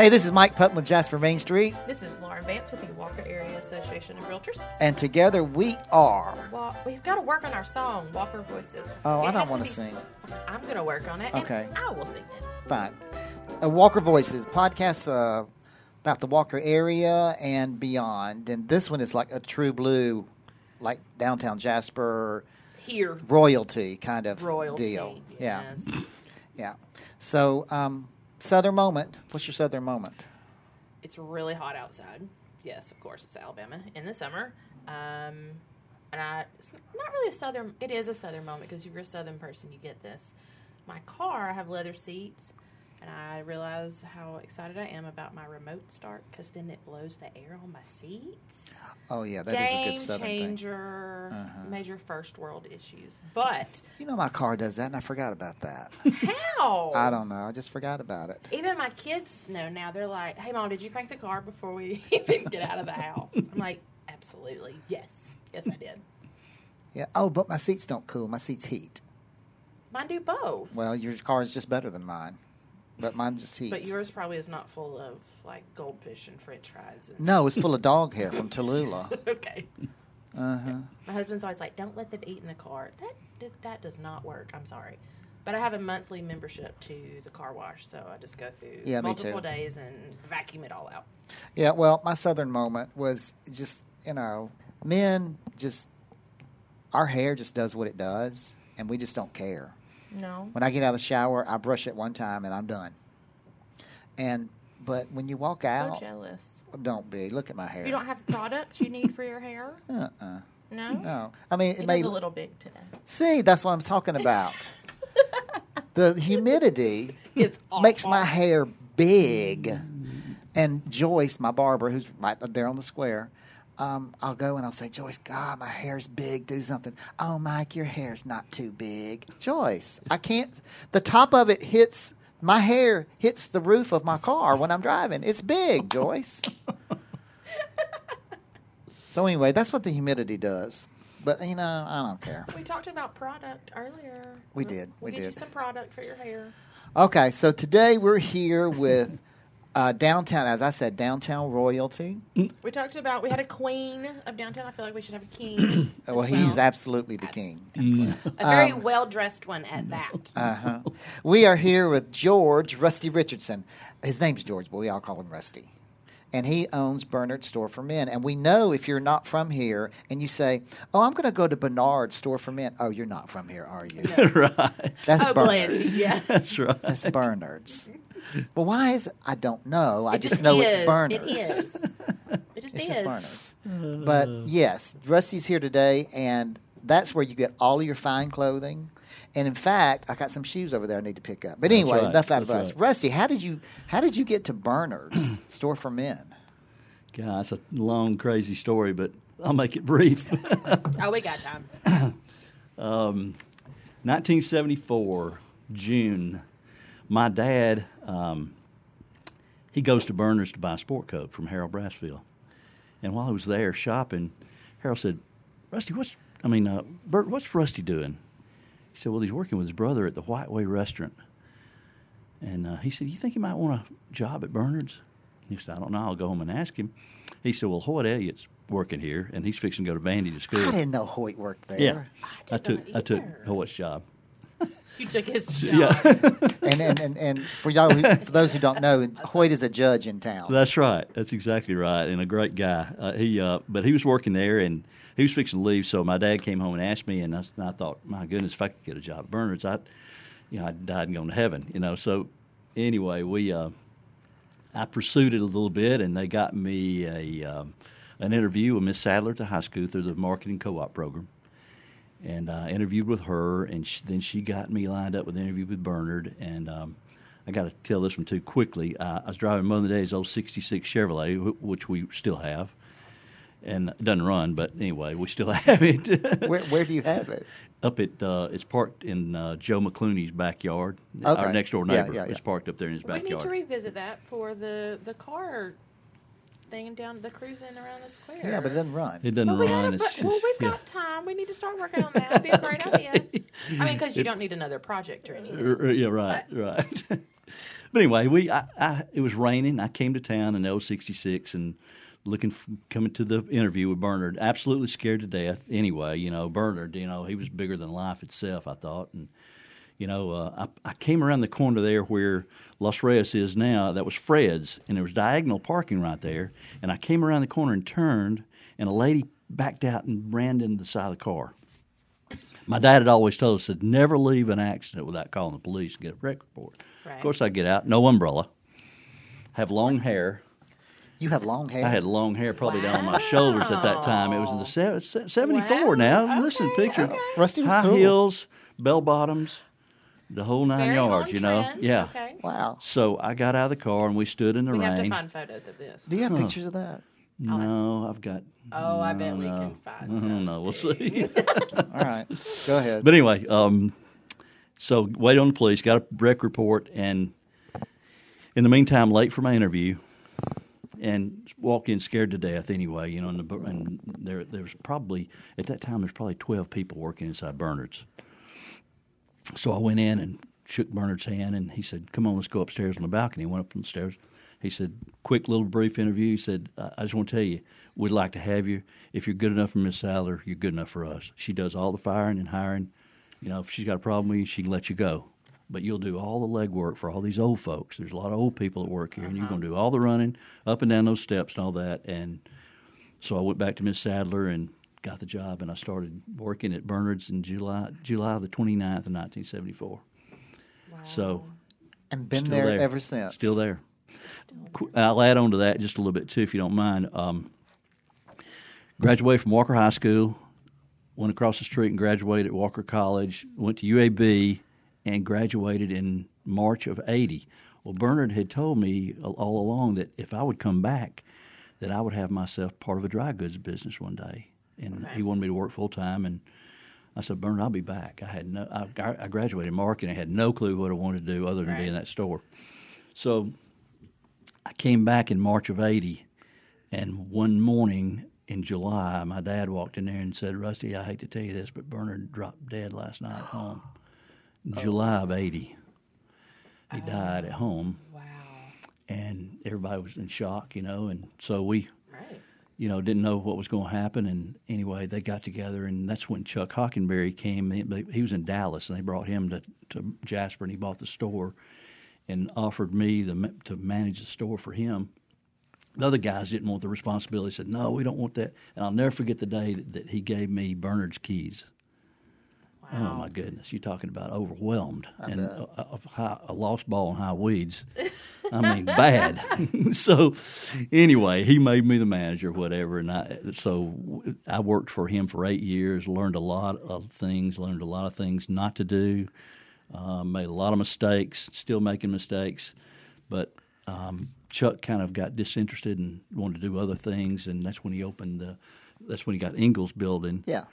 Hey, this is Mike Putman with Jasper Main Street, This is Lauren Vance with the Walker Area Association of Realtors. and together we are. Well, we've got to work on our song, Walker Voices. Oh, It I don't want be- to sing. I'm going to work on it. Okay. And I will sing it. Fine. Uh, Walker Voices podcast uh, about the Walker area and beyond, and this one is like a true blue, like downtown Jasper Here, royalty kind of royalty. deal. Yeah, yeah. So, um, Southern moment. What's your Southern moment? It's really hot outside. Yes, of course, it's Alabama in the summer. Um, and I, it's not really a southern. It is a southern moment because if you're a southern person, you get this. My car, I have leather seats, and I realize how excited I am about my remote start because then it blows the air on my seats. Oh yeah, that is a Game good Southern thing. changer, Uh-huh. major first world issues. But You know, my car does that, and I forgot about that. how? I don't know. I just forgot about it. Even my kids know now. They're like, "Hey, mom, did you crank the car before we even get out of the house?" I'm like, "Absolutely, yes, yes, I did." Yeah. Oh, but my seats don't cool. My seats heat. Mine do both, Well, your car is just better than mine, but mine just heats. but yours probably is not full of like goldfish and French fries. And... No, it's full of dog hair from Tallulah. okay. Uh huh. My husband's always like, "Don't let them eat in the car." That that- that does not work. I'm sorry, but I have a monthly membership to the car wash, so I just go through Yeah, multiple too. days and vacuum it all out. Yeah. Well, my southern moment was just you know, men just our hair just does what it does, and we just don't care. No, When I get out of the shower, I brush it one time, and I'm done. And but when you walk so out, jealous. don't be. Look at my hair. You don't have product you need for your hair? Uh-uh. No. No. I mean, it, It may a little big today. see. That's what I'm talking about. the humidity makes my hair big. And Joyce, my barber, who's right there on the square, um, I'll go and I'll say, Joyce, God, my hair's big. Do something. Oh, Mike, your hair's not too big. Joyce, I can't. The top of it hits my hair hits the roof of my car when I'm driving. It's big, Joyce. so anyway, that's what the humidity does. But you know, I don't care. We talked about product earlier. We did, we We'll get you did. some product for your hair. Okay, so today we're here with uh, downtown, as I said, downtown royalty. We talked about we had a queen of downtown. I feel like we should have a king. as Well, he's absolutely the Abs- king. absolutely. A very Um, well dressed one at that. Uh-huh. We are here with George Rusty Richardson. His name's George, but we all call him Rusty. And he owns Bernard's Store for Men. And we know if you're not from here and you say, "Oh, I'm going to go to Bernard's Store for Men," oh, you're not from here, are you? right. That's oh, Bernard's. bless. Yeah. That's right. That's Bernard's. Well, why is it? I don't know. I It just know is. it's Bernard's. It is. It just It's is. just Bernard's. But yes, Rusty's here today, and that's where you get all of your fine clothing. And in fact, I got some shoes over there I need to pick up. But anyway, right. enough out of us. right. Rusty, how did you how did you get to Bernard's store for men? God, it's a long, crazy story, but I'll make it brief. Oh, we got time. um, 1974, June. My dad, um, he goes to Berners to buy a sport coat from Harold Brassfield. And while I was there shopping, Harold said, Rusty, what's, I mean, uh, Bert, what's Rusty doing? He said, well, he's working with his brother at the White Way restaurant. And uh, he said, you think he might want a job at Bernard's? He said, I don't know. I'll go home and ask him. He said, well, Hoyt Elliott's working here, and he's fixing to go to Vandy to school. I didn't know Hoyt worked there. Yeah, I I took I took. Hoyt's job. You took his job. Yeah, And, and, and, and for y'all, who, for those who don't know, Hoyt is a judge in town. that's right. That's exactly right, and a great guy. Uh, he, uh, but he was working there, and he was fixing to leave. So my dad came home and asked me, and I, s- and I thought, my goodness, if I could get a job at Bernard's, I, you know, I died and gone to heaven. You know, so anyway, we, uh, I pursued it a little bit, and they got me a um, an interview with Miss Sadler to high school through the marketing co-op program. And I interviewed with her, and sh then she got me lined up with an interview with Bernard. And um, I got to tell this one too quickly. Uh, I was driving Mother Day's old '66 Chevrolet, wh- which we still have, and it doesn't run, but anyway, we still have it. Where, where do you have it? up at uh, it's parked in uh, Joe McClooney's backyard. Okay. Our next door neighbor yeah, yeah. is parked up there in his backyard. We need to revisit that for the the car thing down the cruising around the square. Yeah, but it doesn't run. it doesn't Well, we run. gotta, It's but, well, we've yeah. got time. We need to start working on that. It'd be a great idea. I mean, because you don't need another project or anything. R- r- Yeah, right, right. But anyway, we I, I it was raining. I came to town in L sixty six and looking f- coming to the interview with Bernard. Absolutely scared to death. Anyway, you know Bernard. You know he was bigger than life itself. I thought and. You know, uh, I, I came around the corner there where Los Reyes is now. That was Fred's, and there was diagonal parking right there. And I came around the corner and turned, and a lady backed out and ran into the side of the car. My dad had always told us to never leave an accident without calling the police and get a wreck report. Right. Of course, I get out, no umbrella, have long hair. You have long hair. I had long hair probably down on my shoulders at that time. It was in the se- se- 74 Wow. now. Listen, picture. okay. Rusty was High cool. heels, bell bottoms, the whole nine Very yards, you know? trend. Yeah. Okay. Wow. So I got out of the car and we stood in the We rain. have to find photos of this. Do you have pictures of that? no, I've got. Oh, I bet no, we no. can find I don't know. We'll see. All right. Go ahead. But anyway, um, so wait on the police, got a wreck report, and in the meantime, late for my interview, and walked in scared to death. Anyway, you know, and, the, and there there was probably at that time there's probably twelve people working inside Bernard's. So I went in and shook Bernard's hand, and he said, "Come on, let's go upstairs on the balcony." Went up on the stairs. He said, "Quick little brief interview." He said, "I I just want to tell you, we'd like to have you. If you're good enough for Miss Sadler, you're good enough for us. She does all the firing and hiring. You know, if she's got a problem with you, she can let you go. But you'll do all the legwork for all these old folks. There's a lot of old people that work here, and you're going to uh-huh. do all the running up and down those steps and all that." And so I went back to Miss Sadler and got the job, and I started working at Bernard's in July July the 29th of 1974. Wow. So and been there, there. ever since. Still there. Qu- I'll add on to that just a little bit too, if you don't mind. Um, graduated from Walker High School, went across the street and graduated at Walker College. Went to UAB and graduated in March of '80. Well, Bernard had told me all- all along that if I would come back, that I would have myself part of a dry goods business one day, and he wanted me to work full time. And I said, Bernard, I'll be back. I had no, I, I graduated in marketing. I had no clue what I wanted to do other than be in that store. So I came back in March of '80, and one morning in July, my dad walked in there and said, "Rusty, I hate to tell you this, but Bernard dropped dead last night at home." In July of '80, he oh. died at home, Wow. and everybody was in shock, you know. And so we, Right. You know, didn't know what was going to happen. And anyway, they got together, and that's when Chuck Hockenberry came. He, he was in Dallas, and they brought him to, to Jasper, and he bought the store and offered me the, to manage the store for him. The other guys didn't want the responsibility. Said, "No, we don't want that." And I'll never forget the day that, that he gave me Bernard's keys. Oh my goodness! You're talking about overwhelmed and a, a, a high, a lost ball in high weeds. I mean, bad. so, anyway, he made me the manager, whatever, and I so I worked for him for eight years. Learned a lot of things. Learned a lot of things not to do. Uh, made a lot of mistakes. Still making mistakes, but um, Chuck kind of got disinterested and wanted to do other things, and that's when he opened the. That's when he got Ingles Building Yeah.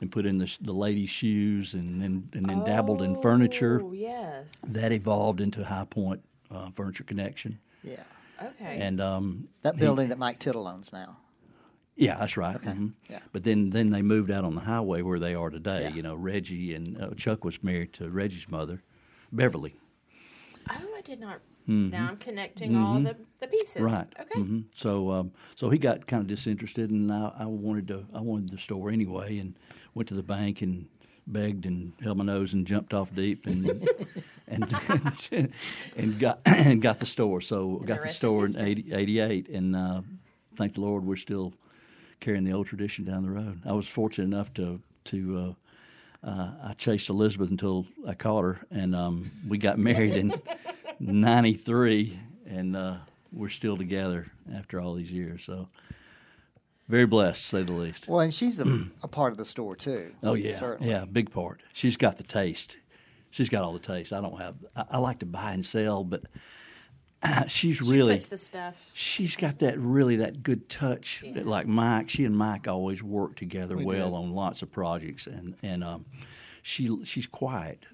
and put in the, the ladies' shoes and then and then dabbled in furniture. Oh, yes. That evolved into High Point uh, Furniture Connection, Yeah. Okay. and um, That he- building that Mike Tittle owns now. yeah, that's right. mhm. yeah. But then then they moved out on the highway where they are today. Yeah. You know, Reggie and uh, Chuck was married to Reggie's mother, Beverly. oh, I did not. Now I'm connecting all the, the pieces. Mm-hmm. Right. Okay. hmm So um, so he got kind of disinterested, and I, I wanted to I wanted the store anyway, and went to the bank and begged and held my nose and jumped off deep and and and got and got the store. So the got the is store in 80, 88, and uh, thank the Lord we're still carrying the old tradition down the road. I was fortunate enough to to. Uh, uh, I chased Elizabeth until I caught her, and um, we got married in '93, and uh, we're still together after all these years. So, very blessed, to say the least. Well, and she's a, a part of the store too. Oh yeah, Certainly. yeah, big part. She's got the taste. She's got all the taste. I don't have. I, I like to buy and sell, but she's She really puts the stuff. she's got that really that good touch Yeah. that like Mike. She and Mike always work together We well did. on lots of projects, and and um, she she's quiet,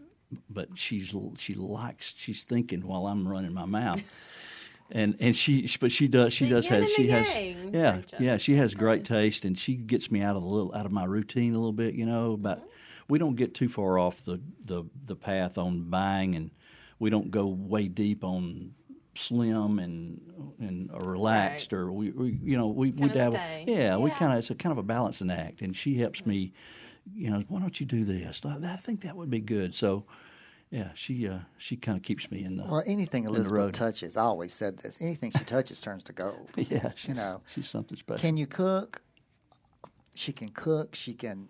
but she's she likes she's thinking while I'm running my mouth. And and she but she does she The does yin have she has yeah yeah she has great taste and she gets me out of the little out of my routine a little bit you know but Mm-hmm. we don't get too far off the, the the path on buying and we don't go way deep on slim and and relaxed Right. or we, we you know we we Kinda dabble stay. yeah, we kind of it's a kind of a balancing act and she helps me you know why don't you do this I, I think that would be good so yeah she uh she kind of keeps me in the Well, anything Elizabeth road. touches, I always said this. Anything she touches turns to gold. yeah you know, she's something special Can you cook? She can cook. She can.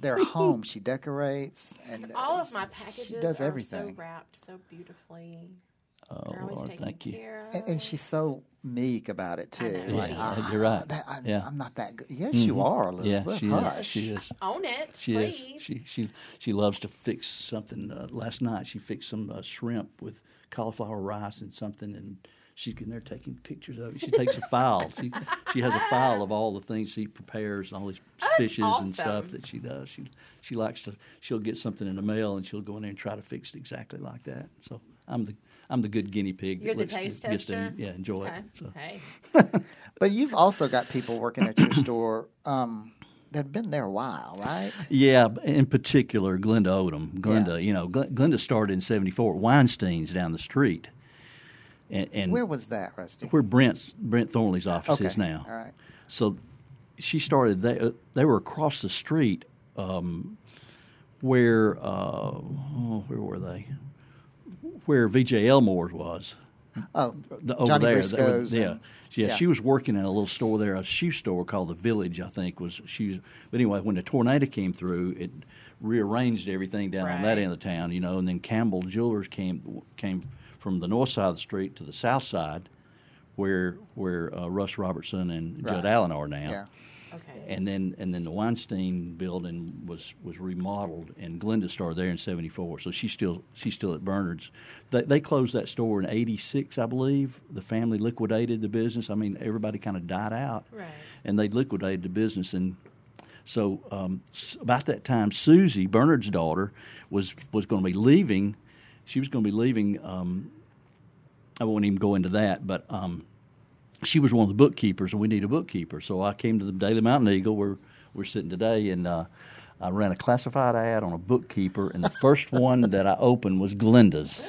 Their home, she decorates, and All of my packages She does are everything, so wrapped so beautifully. Oh They're always Lord taken thank you care of. and, and she's so meek about it too. know. Like, Yeah, "Ah, you're right. That, I, Yeah. I'm not that good. Yes, you are, yeah Elizabeth. she Hush. is she is Own it, She please. is. She she she loves to fix something. Uh, last night she fixed some uh, shrimp with cauliflower rice and something, and she's in there taking pictures of it. She takes a file. She she has a file of all the things she prepares, all these Oh, that's fishes and stuff awesome. that she does. She she likes to. She'll get something in the mail and she'll go in there and try to fix it exactly like that. So I'm the I'm the good guinea pig. that You're the taste to, tester? yeah, enjoy Okay. it. So. Hey. But you've also got people working at your store um, that have been there a while, right? Yeah, in particular, Glenda Odom. Glenda, Yeah. you know, Gl- Glenda started in '74 at Weinstein's down the street, and, and Where was that, Rusty? where Brent's Brent Thornley's office okay. is now. All right. So she started. They they were across the street, um, where uh, oh, where were they? Where VJ Elmore's was. Oh, The, over Johnny there, They were- Briscoe's. yeah. and- yeah, yeah. She was working in a little store there, a shoe store called the Village, I think was she. Was, but anyway, when the tornado came through, it rearranged everything down on that end of the town, you know. And then Campbell Jewelers came came from the north side of the street to the south side, where where uh, Russ Robertson and Judd Allen are now. Yeah. Okay. And then and then the Weinstein building was, was remodeled, and Glenda started there in '74. So she's still she's still at Bernard's. They, they closed that store in '86, I believe. The family liquidated the business. I mean, everybody kind of died out, Right. and they liquidated the business. And so um, about that time, Susie Bernard's daughter was was going to be leaving. She was going to be leaving. Um, I won't even go into that, but um, she was one of the bookkeepers, and we need a bookkeeper. So I came to the Daily Mountain Eagle, where we're sitting today, and uh, I ran a classified ad on a bookkeeper, and the first one that I opened was Glenda's.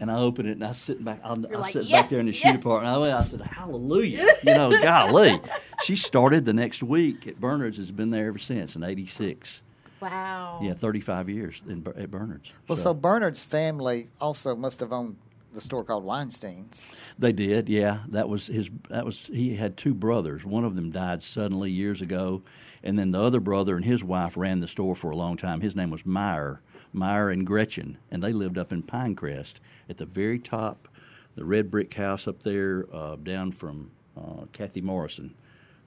And I opened it, and I was sitting back. I, I like, sit "Yes, back there in the shoe yes." department. I, I said, "Hallelujah!" You know, golly. She started the next week at Bernard's. Has been there ever since in '86. Wow. Yeah, 35 years in, at Bernard's. Well, so Bernard's family also must have owned the store called Weinstein's. They did, yeah. That was his. That was he had two brothers. One of them died suddenly years ago, and then the other brother and his wife ran the store for a long time. His name was Meyer, Meyer and Gretchen, and they lived up in Pinecrest at the very top, the red brick house up there, uh, down from uh, Kathy Morrison,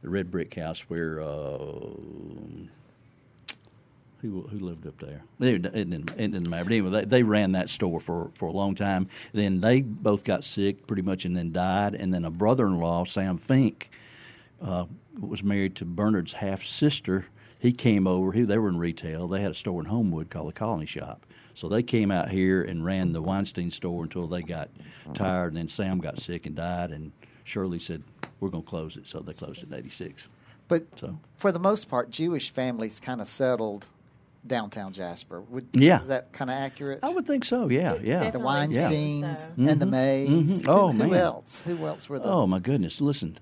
the red brick house where. Uh, who, who lived up there? It didn't, it didn't matter. But anyway, they, they ran that store for, for a long time. Then they both got sick pretty much and then died. And then a brother in law, Sam Fink, uh, was married to Bernard's half sister. He came over. He, they were in retail. They had a store in Homewood called the Colony Shop. So they came out here and ran the Weinstein store until they got tired. And then Sam got sick and died. And Shirley said, "We're going to close it." So they closed it in '86. But So for the most part, Jewish families kind of settled downtown Jasper. Would, Yeah. Is that kind of accurate? I would think so. Yeah, yeah. the Definitely so. Weinsteins Yeah. and the Mays. Mhm. Oh, who, who else? Who else were the? Oh my goodness! Listen,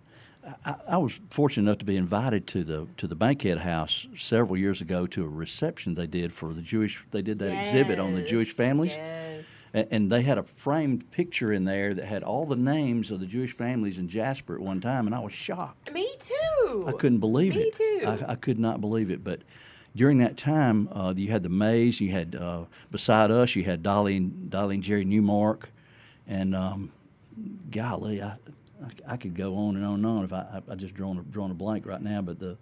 I, I was fortunate enough to be invited to the to the Bankhead House several years ago to a reception they did for the Jewish. They did that exhibit on the Jewish families, Yes. A- and they had a framed picture in there that had all the names of the Jewish families in Jasper at one time, and I was shocked. Me too. I couldn't believe Me it. Me too. I, I could not believe it. But during that time, uh, you had the Mays. You had uh, beside us, you had Dolly and Dolly and Jerry Newmark, and um, golly, I, I I could go on and on and on if I I, I just drawn a, drawn a blank right now. But the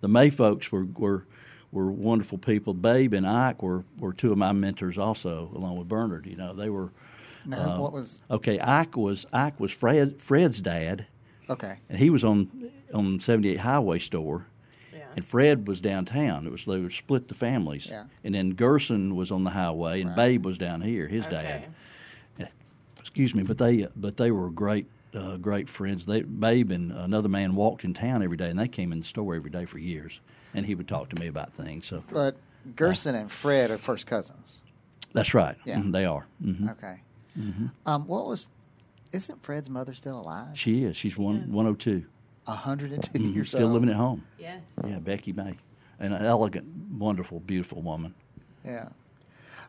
the May folks were were were wonderful people. Babe and Ike were, were two of my mentors also, along with Bernard. You know, they were. no, uh, what was? Okay, Ike was Ike was Fred Fred's dad Okay. and he was on on 78 Highway store. And Fred was downtown. It was they would split the families, Yeah. and then Gerson was on the highway, and Right. Babe was down here, his Okay. dad. Yeah. Excuse me, but they but they were great uh, great friends. They Babe and another man walked in town every day, and they came in the store every day for years, and he would talk to me about things. So But Gerson and Fred are first cousins. That's right. Yeah. Mhm, they are. hmm Okay. Um, what was? Isn't Fred's mother still alive? She is. She's one Yes. one oh two. Hundred and 2 Mhm, years Still old. living at home. Yes. Yeah, Becky May, an elegant, wonderful, beautiful woman. Yeah.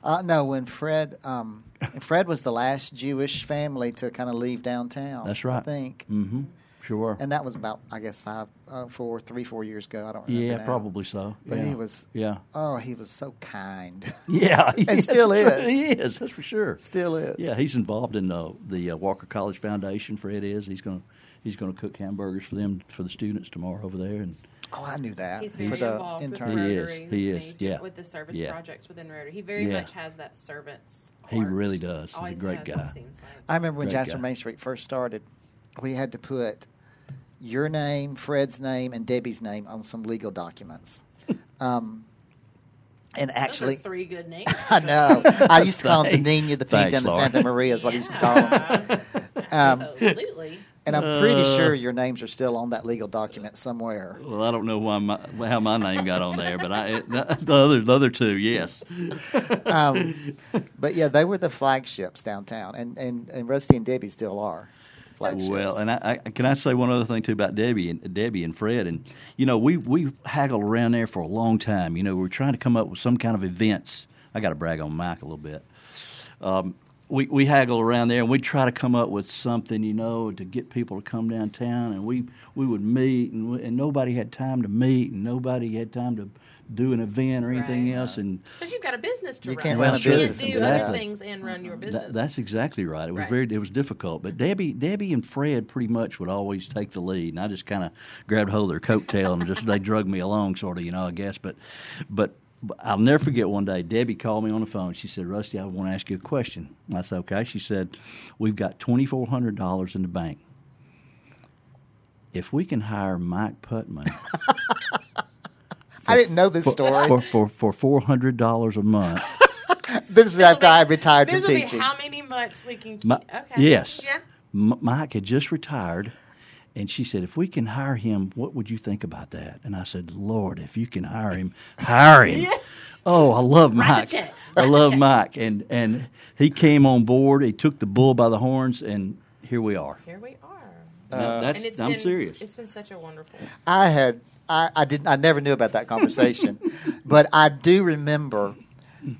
Uh, no, when Fred, um, Fred was the last Jewish family to kind of leave downtown. That's right. I think, Mm-hmm. Sure. and that was about, I guess, five, uh, four, three, four years ago. I don't remember. yeah, now. probably so. But yeah. he was. Yeah. Oh, he was so kind. Yeah, And still is. He is. That's for sure. Still is. Yeah, he's involved in the the uh, Walker College Foundation. Fred is. He's going to he's going to cook hamburgers for them for the students tomorrow over there. And Oh, I knew that. He's for very the involved with interns. He is, he and is, do- yeah. With the service Yeah. projects within Rotary. He very Yeah. much has that servant's He really does. He's a great has, guy. Seems like. I remember when Great Jasper guy. Main Street first started, we had to put your name, Fred's name, and Debbie's name on some legal documents. um, and Those are actually, three good names. I know. I used to call them the Thanks. Nina, the Pinta, and the Santa Maria is what I used to call them. Um, Absolutely. And I'm pretty Uh. sure your names are still on that legal document somewhere. well, I don't know why my, how my name got on there, but I the, the other the other two, yes. Um, but yeah, they were the flagships downtown, and, and, and Rusty and Debbie still are flagships. Well, and I, I can I say one other thing too about Debbie and Debbie and Fred, and you know we we haggled around there for a long time. You know we were trying to come up with some kind of events. I got to brag on Mike a little bit. Um, we we haggle around there and we'd try to come up with something, you know, to get people to come downtown, and we we would meet, and we, and nobody had time to meet, and nobody had time to do an event or anything Right. else, and Because you've got a business to You run. can't run a you business can't and do do other things and run your business. That, that's exactly right. It was Right. very it was difficult, but Debbie Debbie and Fred pretty much would always take the lead, and I just kind of grabbed hold of their coattail and just they drug me along, sort of, you know, I guess. But but. But I'll never forget one day. Debbie called me on the phone. She said, "Rusty, I want to ask you a question." I said, "Okay." She said, "We've got twenty four hundred dollars in the bank. If we can hire Mike Putman I didn't know this story. for for for four hundred dollars a month, this is after will be- I retired This from will teaching. be how many months we can keep. Mi- okay. Yes. Yeah. M- Mike had just retired, and she said, "If we can hire him, what would you think about that?" And I said, "Lord, if you can hire him, hire him." Oh, I love Write the Mike. check. I Write the love check. Mike, and and he came on board. He took the bull by the horns, and here we are. Here we are. No, that's and it's I'm been, serious. It's been such a wonderful. I had I, I didn't I never knew about that conversation, but I do remember.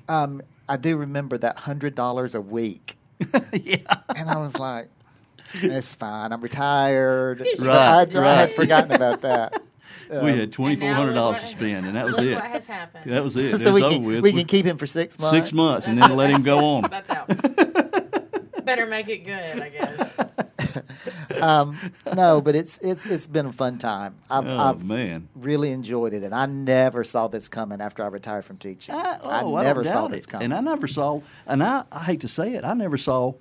Um, I do remember that hundred dollars a week, yeah, and I was like, "It's fine. I'm retired." Yes, you I, did. I had Right. forgotten about that. we Um, had twenty four hundred dollars to And now look spend, and that was look it. what has happened. That was it. It so was we over can with. we can keep him for six months. six months, and then let him go on. That's out. Better make it good, I guess. Um, no, but it's it's it's been a fun time. I've, Oh I've man. really enjoyed it, and I never saw this coming after I retired from teaching. I, oh, I I never don't saw doubt this coming. And I never saw, and I, I hate to say it, I never saw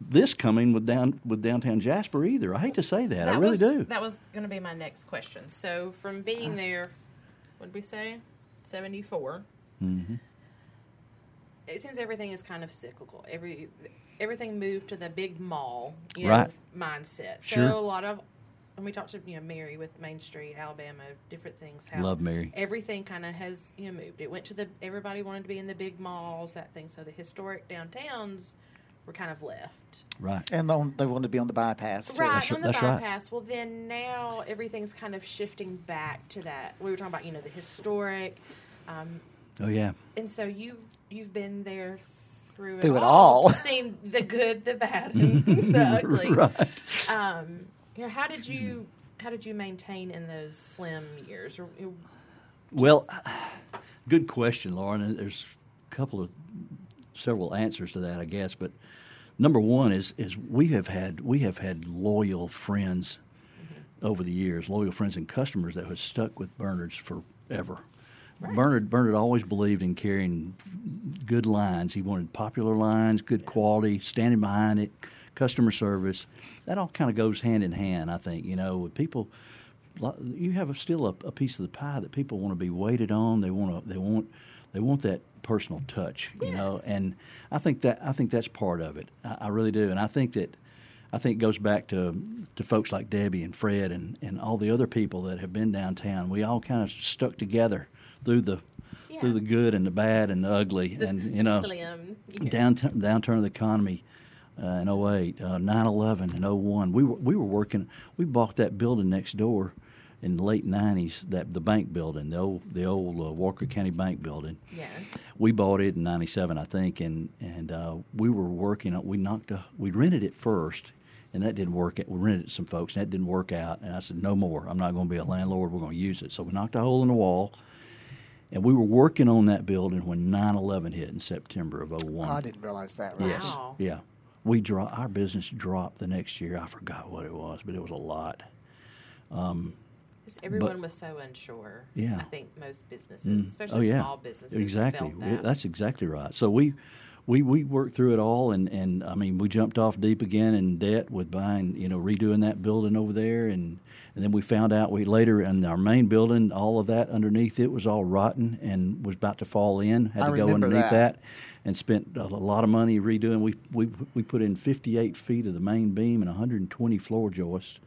this coming with down with downtown Jasper either. I hate to say that, I really was, do. That was going to be my next question. So, from being there, what did we say? 74. Mm-hmm. It seems everything is kind of cyclical. Every everything moved to the big mall, you Right. mindset. So Sure. a lot of when we talked to you know Mary with Main Street, Alabama, different things. How Love Mary. Everything kind of has you know moved. It went to the everybody wanted to be in the big malls, that thing. So the historic downtowns were kind of left. Right. and the, they wanted to be on the bypass too. Right, That's- on the that's right. bypass. Well, then now everything's kind of shifting back to that. We were talking about, you know, the historic, um, Oh yeah. and so you you've been there through it, Through it all, all. seen the good, the bad, and the ugly. right. Um, you know, how did you how did you maintain in those slim years? Or, you know, Well, good question, Lauren. There's a couple of several answers to that, I guess. But number one is is we have had we have had loyal friends over the years, loyal friends and customers that have stuck with Bernard's forever. Bernard Bernard always believed in carrying good lines. He wanted popular lines, good quality, standing behind it, customer service. That all kind of goes hand in hand. I think you know with people you have a, still a, a piece of the pie that people want to be waited on. They want to. They want. They want that personal touch. You know, and I think that I think that's part of it. I, I really do, and I think that. I think it goes back to to folks like Debbie and Fred and, and all the other people that have been downtown. We all kind of stuck together through the Yeah. through the good and the bad and the ugly, The and you know, slim. Yeah. downturn downturn of the economy uh, in 08, uh, 9/11 and 01. We were we were working. We bought that building next door in the late 90s. That the bank building, the old the old uh, Walker County Bank building. Yes. We bought it in '97, I think, and and uh, we were working. We knocked a, we rented it first, and that didn't work. We rented it to some folks, and that didn't work out. And I said, no more. I'm not going to be a landlord. We're going to use it. So we knocked a hole in the wall, and we were working on that building when 9/11 hit in September of '01. Oh, I didn't realize that. Wow. Rusty. Yes. Yeah. We dro- our business dropped the next year. I forgot what it was, but it was a lot. Just everyone was so unsure. Yeah. I think most businesses, Mm. especially oh yeah, small businesses, exactly. felt We- that. That's exactly right. So we we we worked through it all, and and I mean we jumped off deep again in debt with buying you know redoing that building over there, and and then we found out we later in our main building all of that underneath it was all rotten and was about to fall in. Had I to go remember underneath that. that. And spent a lot of money redoing. We we we put in 58 feet of the main beam and 120 floor joists.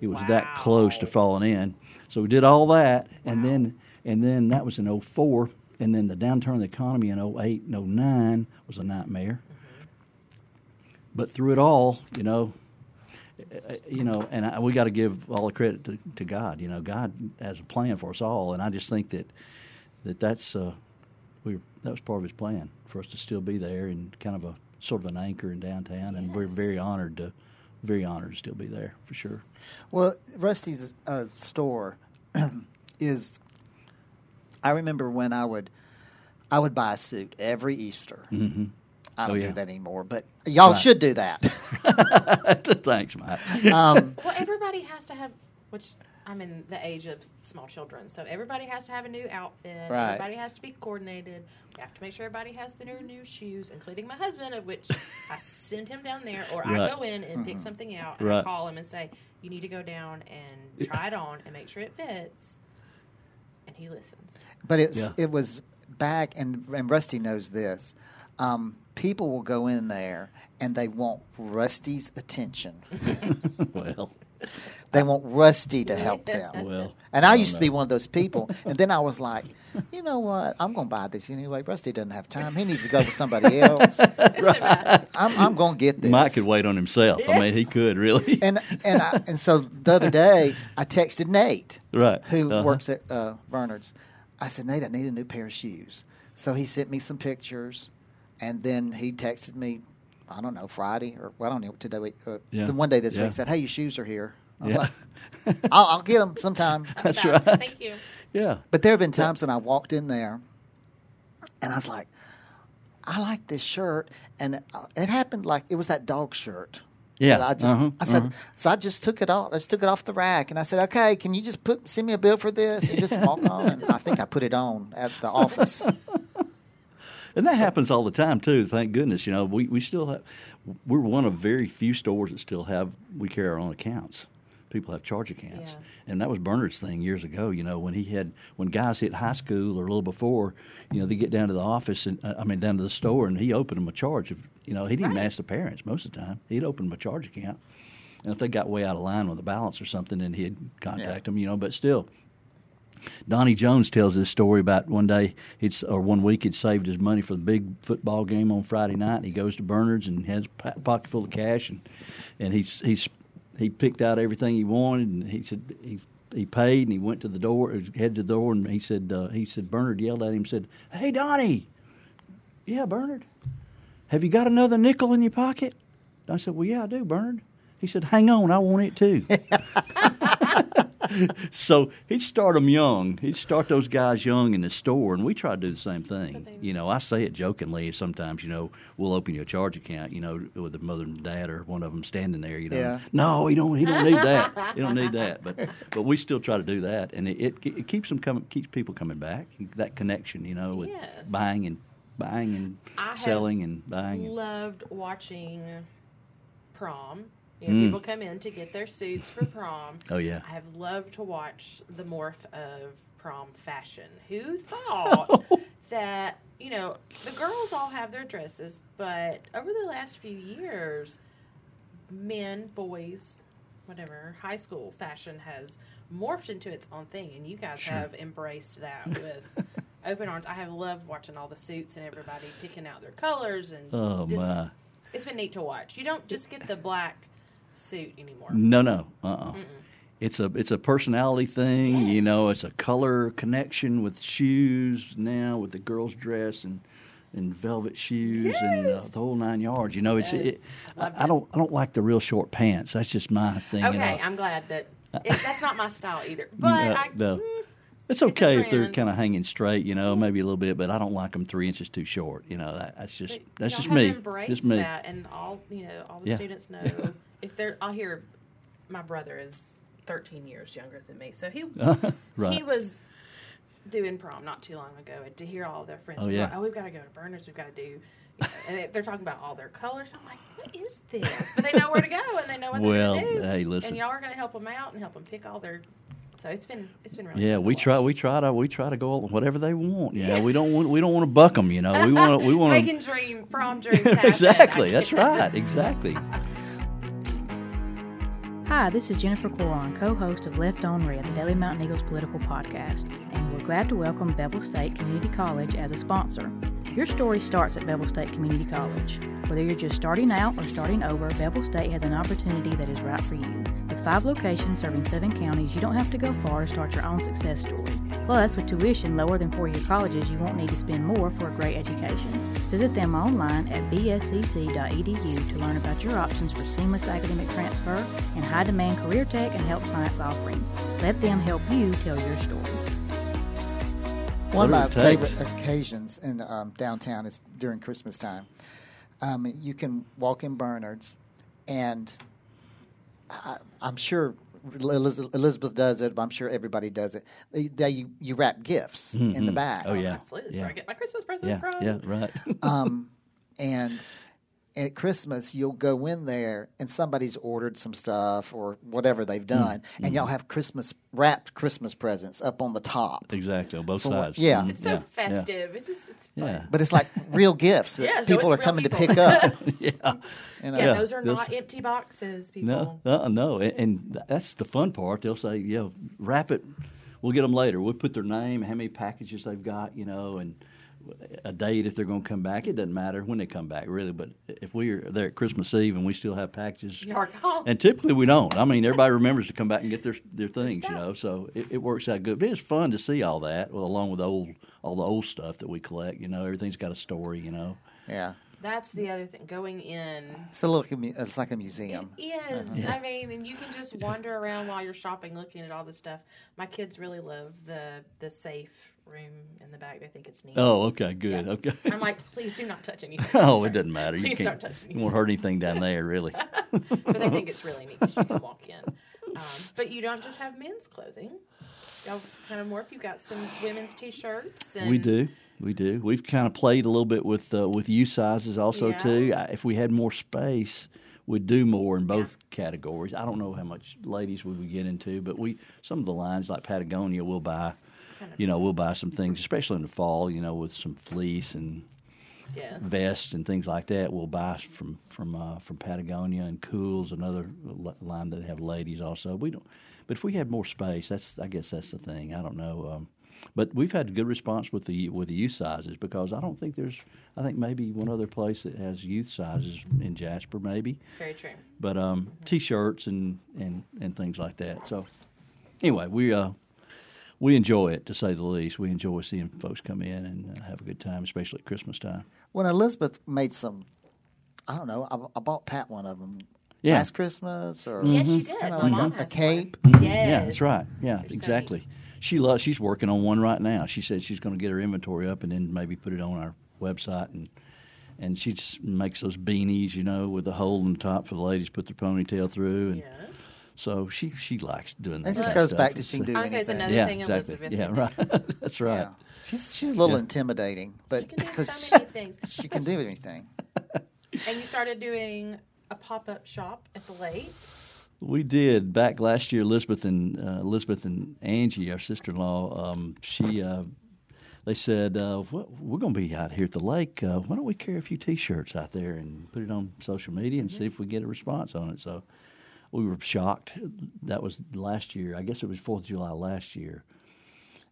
It was that close to falling in. So we did all that, and Wow. then and then that was in 04, and then the downturn of the economy in 08 and 09 was a nightmare. But through it all, you know, uh, you know, and I, we got to give all the credit to, to God. You know, God has a plan for us all, and I just think that that that's uh, we that was part of His plan for us to still be there and kind of a sort of an anchor in downtown, and we're very honored to very honored to still be there for sure. Well, Rusty's uh, store is. I remember when I would, I would buy a suit every Easter. Mm-hmm. I don't Oh, yeah. do that anymore, but y'all Right. should do that. Thanks, Mike. um, well, everybody has to have, which I'm in the age of small children, so everybody has to have a new outfit. Right. Everybody has to be coordinated. We have to make sure everybody has their new shoes, including my husband, of which I send him down there, or Right. I go in and pick something out, and I call him and say, "You need to go down and try it on and make sure it fits." And he listens. but it's Yeah. it was back, and and Rusty knows this. Um, people will go in there and they want Rusty's attention. well, They want Rusty to help them. well. And I don't used to be one of those people. And then I was like, you know what? I'm going to buy this anyway. Rusty doesn't have time. He needs to go with somebody else. I'm, I'm going to get this. Mike could wait on himself. I mean, he could really. And and I, and so the other day I texted Nate, right. who Uh-huh. works at uh, Bernard's. I said, Nate, I need a new pair of shoes. So he sent me some pictures, and then he texted me. I don't know Friday or well, I don't know today. we- Uh, Yeah. The one day this Yeah. week said, "Hey, your shoes are here." I was Yeah. like, I'll, "I'll get them sometime." That's right. Thank you. Yeah. But there have been times when I walked in there, and I was like, "I like this shirt," and uh, it happened like it was that dog shirt. Yeah. that I just, Uh-huh, I said, uh-huh. so I just took it off. I just took it off the rack, and I said, "Okay, can you just put send me a bill for this and just walk on?" And I think I put it on at the office. And that happens all the time too. Thank goodness, you know, we, we still have. We're one of very few stores that still have. We carry our own accounts. People have charge accounts, Yeah. and that was Bernard's thing years ago. You know, when he had when guys hit high school or a little before, you know, they get down to the office and uh, I mean down to the store, and he opened them a charge. Of, you know, he didn't Right. ask the parents most of the time. He'd open them a charge account, and if they got way out of line with the balance or something, then he'd contact them. You know, but still, Donnie Jones tells this story about one day he'd or one week he'd saved his money for the big football game on Friday night. And he goes to Bernard's and has a pocket full of cash, and and he's he's he picked out everything he wanted, and he said he he paid, and he went to the door, head to the door, and he said uh, he said Bernard yelled at him, said, "Hey Donnie, yeah Bernard, have you got another nickel in your pocket?" I said, "Well, yeah, I do, Bernard." He said, "Hang on, I want it too." so he'd start them young. He'd start those guys young in the store, and we try to do the same thing. But You know, I say it jokingly. Sometimes, you know, we'll open you a charge account. You know, with the mother and dad or one of them standing there. You know, Yeah. no, he don't. He don't need that. He don't need that. But but we still try to do that, and it, it, it keeps them coming. Keeps people coming back. That connection, you know, with Yes. buying and buying and I have selling and buying. And, Loved watching prom. You know, Mm. people come in to get their suits for prom. oh yeah. I have loved to watch the morph of prom fashion. Who thought that, you know, the girls all have their dresses, but over the last few years, men, boys, whatever, high school fashion has morphed into its own thing, and you guys Sure. have embraced that with open arms. I have loved watching all the suits and everybody picking out their colors and Oh this- my. It's been neat to watch. You don't just get the black suit anymore. No, no, uh, uh It's a it's a personality thing. You know, it's a color connection with shoes now with the girls' dress and and velvet shoes and uh, the whole nine yards. You know, it's Yes. it, I, I don't I don't like the real short pants. That's just my thing. you Okay, know. I'm glad that it, that's not my style either. But No, I, no. mm, It's It's okay if they're kind of hanging straight, you know, maybe a little bit, but I don't like them three inches too short. You know, that, that's just but that's just me. Just me. that, and all you know, all the Yeah. students know if they're. I'll hear my brother is 13 years younger than me, so he right. he was doing prom not too long ago, and to hear all their friends, Oh, yeah. like, oh, we've got to go to Burners, we've got to do. You know, and they- they're talking about all their colors. I'm like, what is this? But they know where to go and they know what Well, they're going to do. hey, listen. And y'all are going to help them out and help them pick all their. So it's been it's been really Yeah, fun to we try. We try to. We try to go whatever they want. Yeah, we don't want. We don't want to buck them. You know, we want. to We want making dream prom dreams happen. exactly. That's right. Exactly. Hi, this is Jennifer Cohron, co host of Left on Red, the Daily Mountain Eagles political podcast, and we're glad to welcome Bevill State Community College as a sponsor. Your story starts at Bevill State Community College. Whether you're just starting out or starting over, Bevill State has an opportunity that is right for you. With five locations serving seven counties, you don't have to go far to start your own success story. Plus, with tuition lower than four year colleges, you won't need to spend more for a great education. Visit them online at bscc.edu to learn about your options for seamless academic transfer and high demand career tech and health science offerings. Let them help you tell your story. One of my Whatever it takes. favorite occasions in um, downtown is during Christmas time. Um, you can walk in Bernard's, and I, I'm sure Eliz- Elizabeth does it, but I'm sure everybody does it. They, they, you, you wrap gifts in the bag. Oh yeah. Absolutely. That's Yeah. where I get my Christmas presents Yeah. from. Yeah. Right. um, and at Christmas, you'll go in there and somebody's ordered some stuff or whatever they've done, and y'all have Christmas wrapped Christmas presents up on the top. exactly. On both For- sides. yeah. Mhm. It's so yeah. festive. It just it's fun. Yeah. But it's like real gifts that Yeah, so people are coming people. to pick up. Yeah. You know? Yeah, Yeah, those are those- not empty boxes, people. No, uh, no, and, and that's the fun part. They'll say, "Yeah, wrap it. We'll get them later. We'll put their name, how many packages they've got, you know, and a date if they're going to come back. It doesn't matter when they come back, really. But if we're there at Christmas Eve and we still have packages, Y'all are gone. and typically we don't. I mean, everybody remembers to come back and get their their things, you know. So it, it works out good. But it's fun to see all that, well, along with the old all the old stuff that we collect. You know, everything's got a story. You know. Yeah. That's the other thing. Going in It's a little. It's like a museum. It is. I mean, and you can just wander around while you're shopping, looking at all the stuff. My kids really love the the safe room in the back. They think it's neat. Oh, okay, good. Yeah. Okay. I'm like, please do not touch anything. Oh, Sorry. it doesn't matter. You Please can't. don't touch You won't hurt anything down there, really. but they think it's really neat because you can walk in. Um, but you don't just have men's clothing. Y'all kind of more if you've got some women's t-shirts. And We do, we do. We've kind of played a little bit with uh, with U sizes also Yeah. too. I, if we had more space, we'd do more in both categories. I don't know how much ladies we would get into, but we some of the lines like Patagonia, we'll buy. Kind of- You know, we'll buy some things, especially in the fall. You know, with some fleece and Yes. vests and things like that. We'll buy from from uh, from Patagonia and Cools, another li- line that have ladies also. We don't, but if we had more space, that's I guess that's the thing. I don't know, um, but we've had a good response with the with the youth sizes because I don't think there's. I think maybe one other place that has youth sizes in Jasper, maybe, It's Very true. but um, t-shirts and, and and things like that. So anyway, we uh. We enjoy it, to say the least. We enjoy seeing folks come in and uh, have a good time, especially at Christmas time. When Elizabeth made some, I don't know. I, I bought Pat one of them Yeah. last Christmas, or Yes, she did. kind of like a, a cape. Yes. Yeah, that's right. Yeah, They're so exactly. neat. She loves. She's working on one right now. She said she's going to get her inventory up and then maybe put it on our website and and she just makes those beanies, you know, with a hole in the top for the ladies to put their ponytail through. And Yes. so she she likes doing that. It just goes stuff. back to she can do I would say it's anything. another yeah, thing exactly. Elizabeth Yeah, right. that's right. Yeah. She's she's a little Yeah. intimidating, but She can do 'cause so many things. she can do anything. And you started doing a pop up shop at the lake. We did back last year. Elizabeth and uh, Elizabeth and Angie, our sister-in-law, um, she uh, they said uh, we're going to be out here at the lake. Uh, why don't we carry a few T-shirts out there and put it on social media and see if we get a response on it? So we were shocked. That was last year. I guess it was Fourth of July last year.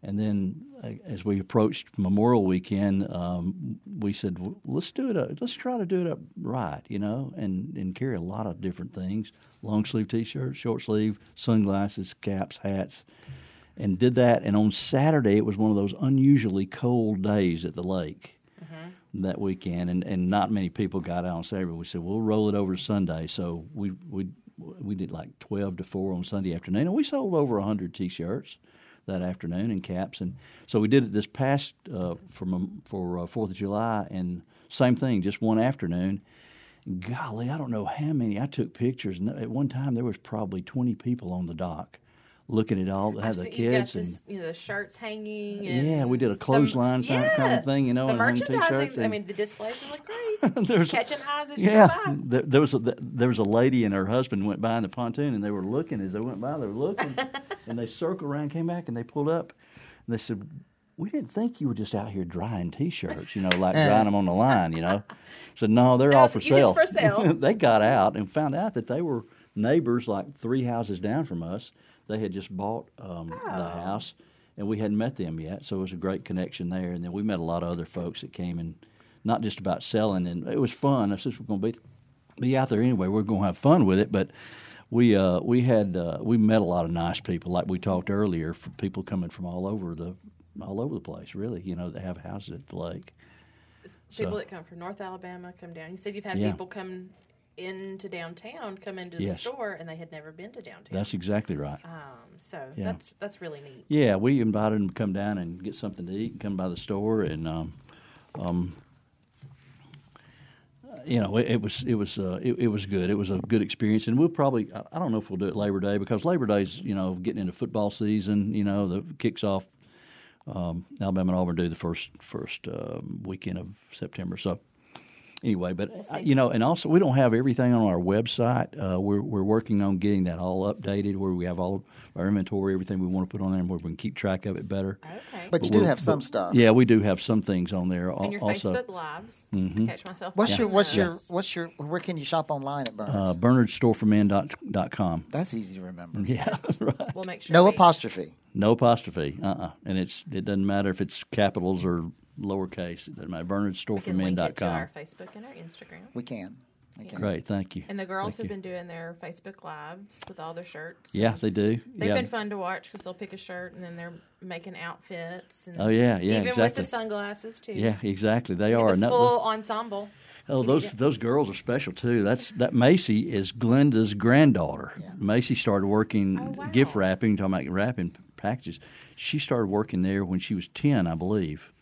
And then uh, as we approached Memorial Weekend, um, we said, well, let's do it. Up, let's try to do it up right, you know, and, and carry a lot of different things: long sleeve T-shirts, short sleeve, sunglasses, caps, hats, and did that. And on Saturday, it was one of those unusually cold days at the lake that weekend, and, and not many people got out on Saturday. We said we'll roll it over to Sunday, so we we we did like twelve to four on Sunday afternoon, and we sold over hundred T-shirts that afternoon in caps, and so we did it this past uh, for for uh, Fourth of July, and same thing, just one afternoon. Golly, I don't know how many. I took pictures, and at one time there was probably twenty people on the dock looking at all I've the kids you've got and you know, the shirts hanging. And yeah, we did a clothesline the, kind, kind of thing, you know, the and merchandising. T-shirts. I mean, the displays would look great. There's- Catching highs as you yeah, there, there was a, there was a lady and her husband went by in the pontoon and they were looking as they went by. They were looking, and they circled around, came back, and they pulled up, and they said, "We didn't think you were just out here drying T-shirts, you know, like drying them on the line, you know." So no, they're No, all for sale. for sale. they got out and found out that they were neighbors, like three houses down from us. They had just bought um, the Oh. house, and we hadn't met them yet, so it was a great connection there. And then we met a lot of other folks that came and not just about selling, and it was fun. I said we're going to be be out there anyway. We're going to have fun with it, but we uh, we had uh, we met a lot of nice people, like we talked earlier, from people coming from all over the all over the place. Really, you know, they have houses at the lake. People So- that come from North Alabama come down. You said you've had Yeah. people come into downtown, come into the Yes. store, and they had never been to downtown. That's exactly right. um, so Yeah. that's that's really neat. Yeah, we invited them to come down and get something to eat and come by the store and um, um, you know it, it was it was uh, it, it was good. It was a good experience, and we'll probably I, I don't know if we'll do it Labor Day because Labor Day's you know getting into football season. You know the kicks off. Um, Alabama and Auburn do the first first um, weekend of September. So anyway, but uh, you know, and also we don't have everything on our website. Uh, we're we're working on getting that all updated, where we have all our inventory, everything we want to put on there, and where we can keep track of it better. Okay. But you do have some but- stuff. Yeah, we do have some things on there. al- and your also, Facebook lives. Mhm. I catch myself. What's watching your what's those. your what's your where can you shop online at Burns? uh, BernardStoreForMen.com. That's easy to remember. Yeah, right. We'll make sure. No we- apostrophe. No apostrophe. Uh. uh And it's it doesn't matter if it's capitals or lowercase. It doesn't matter. We can link it our Facebook and our Instagram. We can. We can. Great, thank you. And the girls Thank have you. been doing their Facebook lives with all their shirts. Yeah, they do. They've yeah. been fun to watch because they'll pick a shirt and then they're making outfits. And Oh, yeah, yeah, Even with the sunglasses too. Yeah, exactly. They are. the And that- full ensemble. Oh, those those girls are special too. That's that Macy is Glenda's granddaughter. Yeah. Macy started working Oh, wow. gift wrapping, talking about wrapping packages. She started working there when she was ten, I believe.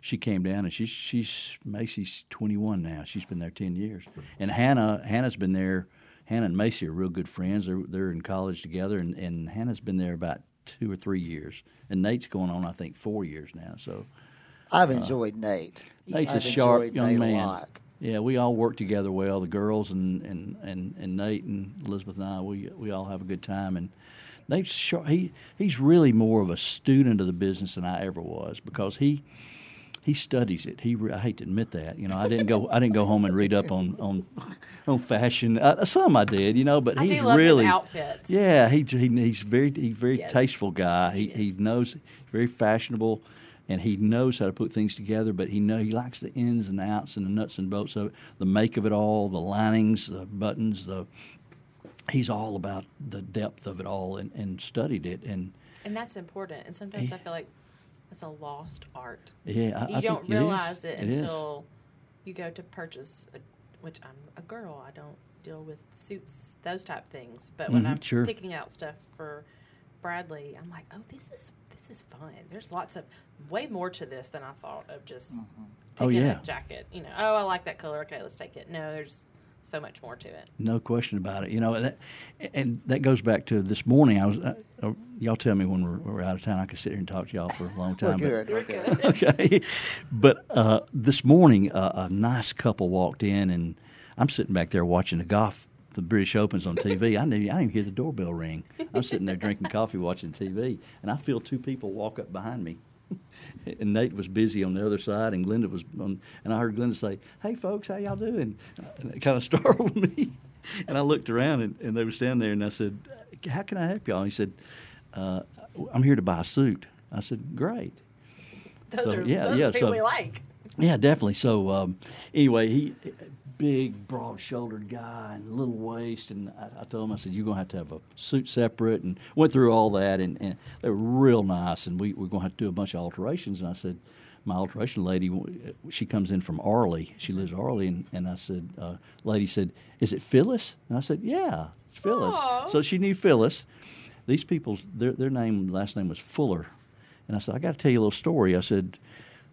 She came down and she's she's Macy's twenty one now. She's been there ten years. And Hannah Hannah's been there. Hannah and Macy are real good friends. They're they're in college together, and, and Hannah's been there about two or three years, and Nate's going on I think four years now. So I've uh, enjoyed Nate. Nate's a I've sharp young Nate man. A lot. Yeah, we all work together well. The girls and, and, and, and Nate and Elizabeth and I, we we all have a good time. And Nate's sharp. He he's really more of a student of the business than I ever was because he he studies it. He I hate to admit that. You know, I didn't go I didn't go home and read up on on on fashion. Uh, some I did, you know, but I he's really his outfits. yeah, he, he he's very he's very Yes. tasteful guy. He he knows very fashionable, and he knows how to put things together. But he know he likes the ins and outs and the nuts and bolts of it, the make of it all, the linings, the buttons, the. He's all about the depth of it all, and, and studied it, and And that's important. And sometimes I feel like it's a lost art. yeah, I, You I don't think it is. realize it, is. until you go to purchase, a, which I'm a girl. I don't deal with suits, those type things. But when Mhm, I'm sure. picking out stuff for Bradley, I'm like, oh, this is this is fun. There's lots of way more to this than I thought of just Oh, picking yeah. a jacket. You know, oh, I like that color. Okay, let's take it. No, there's so much more to it. No question about it. You know, and that, and that goes back to this morning. I was, uh, uh, y'all tell me when we're, we're out of town. I could sit here and talk to y'all for a long We're time. but- We're good. okay. But uh, this morning, uh, a nice couple walked in, and I'm sitting back there watching the golf, the British Opens on TV. I didn't, I didn't even hear the doorbell ring. I'm sitting there drinking coffee, watching TV, and I feel two people walk up behind me. And Nate was busy on the other side, and Glenda was on. And I heard Glenda say, "Hey, folks, how y'all doing?" And it kind of startled me. And I looked around, and, and they were standing there, and I said, "How can I help y'all?" And he said, uh, "I'm here to buy a suit." I said, "Great." Those So, are yeah, those yeah, are so- we like. Yeah, definitely. So um, anyway, he big, broad-shouldered guy and little waist, and I, I told him, I said, "You're gonna have to have a suit separate," and went through all that, and, and they were real nice, and we we're gonna have to do a bunch of alterations, and I said. My alteration lady, she comes in from Arley. She lives in Arley, and, and I said, uh, "Lady said, is it Phyllis?" And I said, "Yeah, it's Phyllis." Aw. So she knew Phyllis. These people, their their name, last name was Fuller, and I said, "I got to tell you a little story." I said,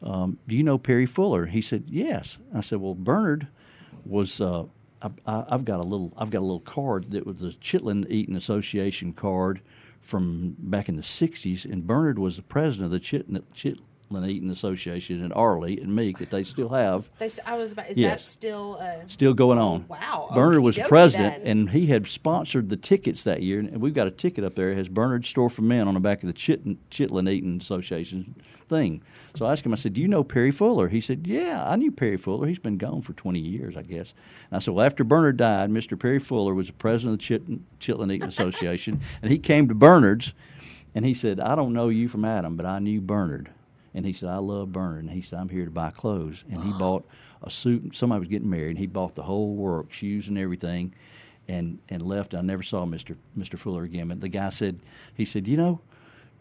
um, do you know Perry Fuller? He said, yes. I said, well, Bernard was. Uh, I, I, I've got a little. I've got a little card that was the Chitlin Eaton Association card from back in the '60s, and Bernard was the president of the Chitlin, Chitlin Eaton Association in Arley and Meek that they still have. They, I was about. Is Yes. that still? Uh, Still going on. wow. Bernard was Okey-dokey president, then. and he had sponsored the tickets that year. And we've got a ticket up there. It has Bernard's Store for Men on the back of the Chitlin, Chitlin Eaton Association thing. So I asked him, I said, Do you know Perry Fuller? He said, Yeah, I knew Perry Fuller. He's been gone for 20 years, I guess. And I said, Well, after Bernard died, Mr. Perry Fuller was the president of the Chitlin, Chitlin Eaton Association, and he came to Bernard's, and he said, I don't know you from Adam, but I knew Bernard. And he said, I love Bernard. And he said, I'm here to buy clothes. And he bought a suit. Somebody was getting married, and he bought the whole work, shoes and everything, and, and left. I never saw Mr. Mr. Fuller again. But the guy said, he said, you know,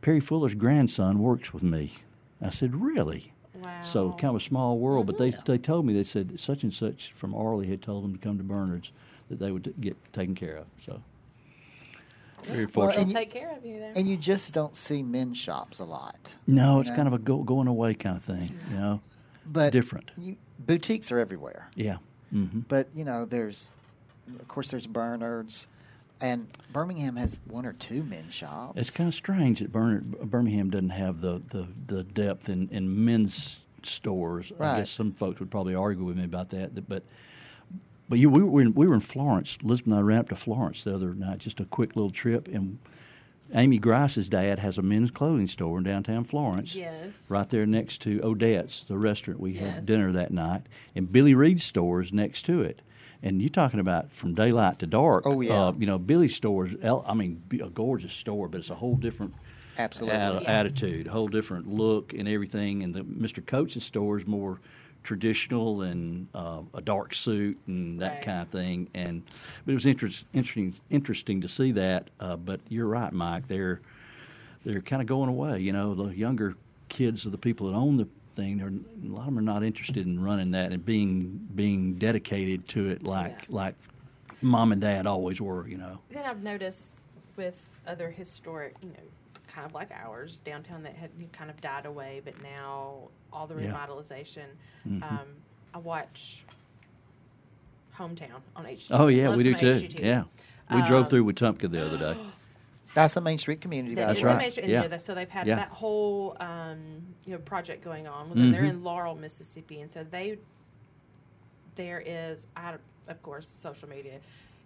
Perry Fuller's grandson works with me. I said, really? Wow. So kind of a small world. But they, they told me, they said such and such from Arley had told them to come to Bernard's that they would t- get taken care of. So very Well, fortunate. and you- take care of you there. And you just don't see men's shops a lot. no, it's Yeah. kind of a go, going away kind of thing, you know? But Different. You, boutiques are everywhere. Yeah. hmm But you know, there's of course there's Bernard's, and Birmingham has one or two men's shops. It's kind of strange that Birmingham doesn't have the, the, the depth in, in men's stores. I guess some folks would probably argue with me about that. that- But but you, we were in, we were in Florence. Elizabeth and I ran up to Florence the other night, just a quick little trip, and Amy Grice's dad has a men's clothing store in downtown Florence. Yes. Right there next to Odette's, the restaurant. We Yes. had dinner that night, and Billy Reid's store is next to it. And you're talking about from daylight to dark. Oh, yeah. Uh, you know, Billy's store is, I mean, a gorgeous store, but it's a whole different Absolutely. at- Yeah. attitude, a whole different look and everything. And the Mr. Coach's store is more traditional and uh, a dark suit and that Right. kind of thing. And but it was interest, interesting interesting to see that. Uh, but you're right, Mike. They're they're kind of going away. You know, the younger kids are the people that own the thing. They're, a lot of them are not interested in running that and being being dedicated to it like Yeah. like mom and dad always were. You know. then I've noticed with other historic, you know, kind of like ours, downtown that had kind of died away, but now all the Yeah. revitalization. Mhm. Um, I watch Hometown on HGTV. Oh yeah, Love we do some too. HGTV. Yeah, we drove Um, through Wetumpka the other day. That's the Main Street community. That by is the a way. major- and, Yeah. you know, so they've had Yeah. that whole um, you know project going on. Well, then they're Mhm. in Laurel, Mississippi, and so they there is I don't- of course social media.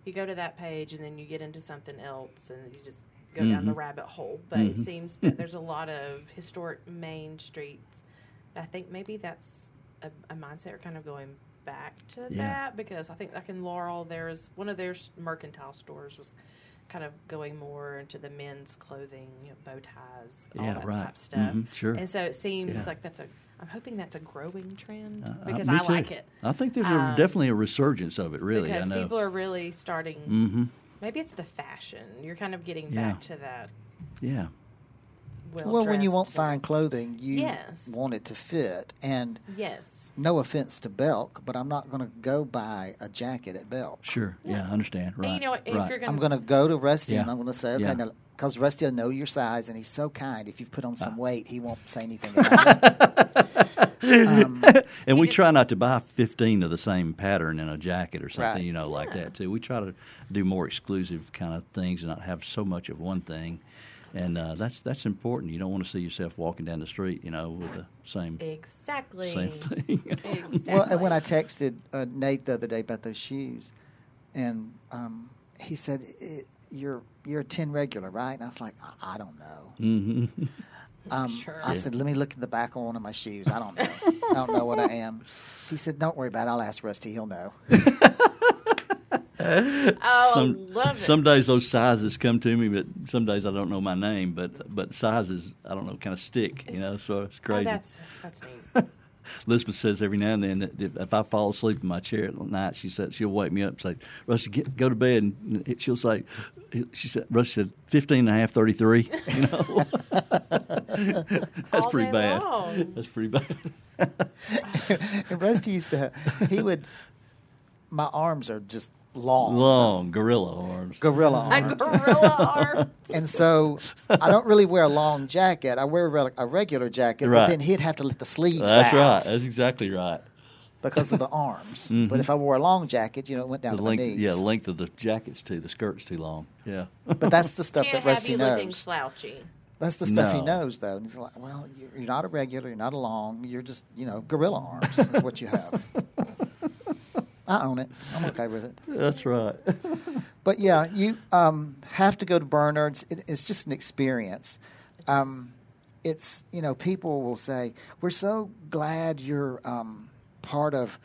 You go to that page and then you get into something else, and you just go down the Mhm. rabbit hole. But it Mhm. seems that there's a lot of historic main streets. I think maybe that's a, a mindset. We're kind of going back to Yeah. that because I think like in Laurel, there's one of their s- mercantile stores was kind of going more into the men's clothing, you know, bow ties, all Yeah, that right. type stuff. Mhm, sure. And so it seems Yeah. like that's a. I'm hoping that's a growing trend Uh, uh, because I like it. I think there's a, Um, definitely a resurgence of it. Really, because people are really starting. hmm Maybe it's the fashion. You're kind of getting Yeah. back to that. Yeah. Well, when you want fine clothing, you Yes. want it to fit. And Yes. no offense to Belk, but I'm not going to go buy a jacket at Belk. Sure. Yeah, I understand. Right. And you know what? If right. you're gonna, I'm going to go to Rusty and I'm going to say, okay, Yeah. now, because Rusty will know your size and he's so kind. If you've put on Uh. some weight, he won't say anything about it. um, and we just- try not to buy 15 of the same pattern in a jacket or something, Right. you know, like Yeah. that too. We try to do more exclusive kind of things and not have so much of one thing. And uh, that's that's important. You don't want to see yourself walking down the street, you know, with the same exactly. same thing. Exactly. well, and when I texted uh, Nate the other day about those shoes, and um, he said, "I- "You're you're a ten regular, right?" And I was like, "I, I don't know." hmm Um, Sure. I Yeah. said, "Let me look at the back of one of my shoes. I don't know. I don't know what I am." He said, "Don't worry about it. I'll ask Rusty. He'll know." Oh, some love it. some days those sizes come to me, but some days I don't know my name. But but sizes I don't know kind of stick, you know. So it's oh, crazy. that's that's neat. Elizabeth says every now and then that if, if I fall asleep in my chair at night, she said she'll wake me up and say, "Rusty, get, go to bed." And she'll say, "She said, Rusty said 15 and a half, 33. You know, that's All pretty bad. long. That's pretty bad. and Rusty used to, he would, my arms are just long, Long gorilla arms. gorilla arms. gorilla arm. And so I don't really wear a long jacket. I wear a regular jacket, Right. but then he'd have to let the sleeves out. That's out right. That's exactly right. because of the arms. Mm-hmm. But if I wore a long jacket, you know, it went down The to length, my knees. yeah, the length of the jacket's too. The skirt's too long. Yeah. But that's the stuff Can't that have Rusty you looking knows. slouchy. That's the stuff he knows, though. And he's like, well, you're, you're not a regular, you're not a long, you're just, you know, gorilla arms is what you have. I own it. I'm okay with it. That's right. But yeah, you um, have to go to Bernard's. It, it's just an experience. Um, it's you know people will say we're so glad you're um, part of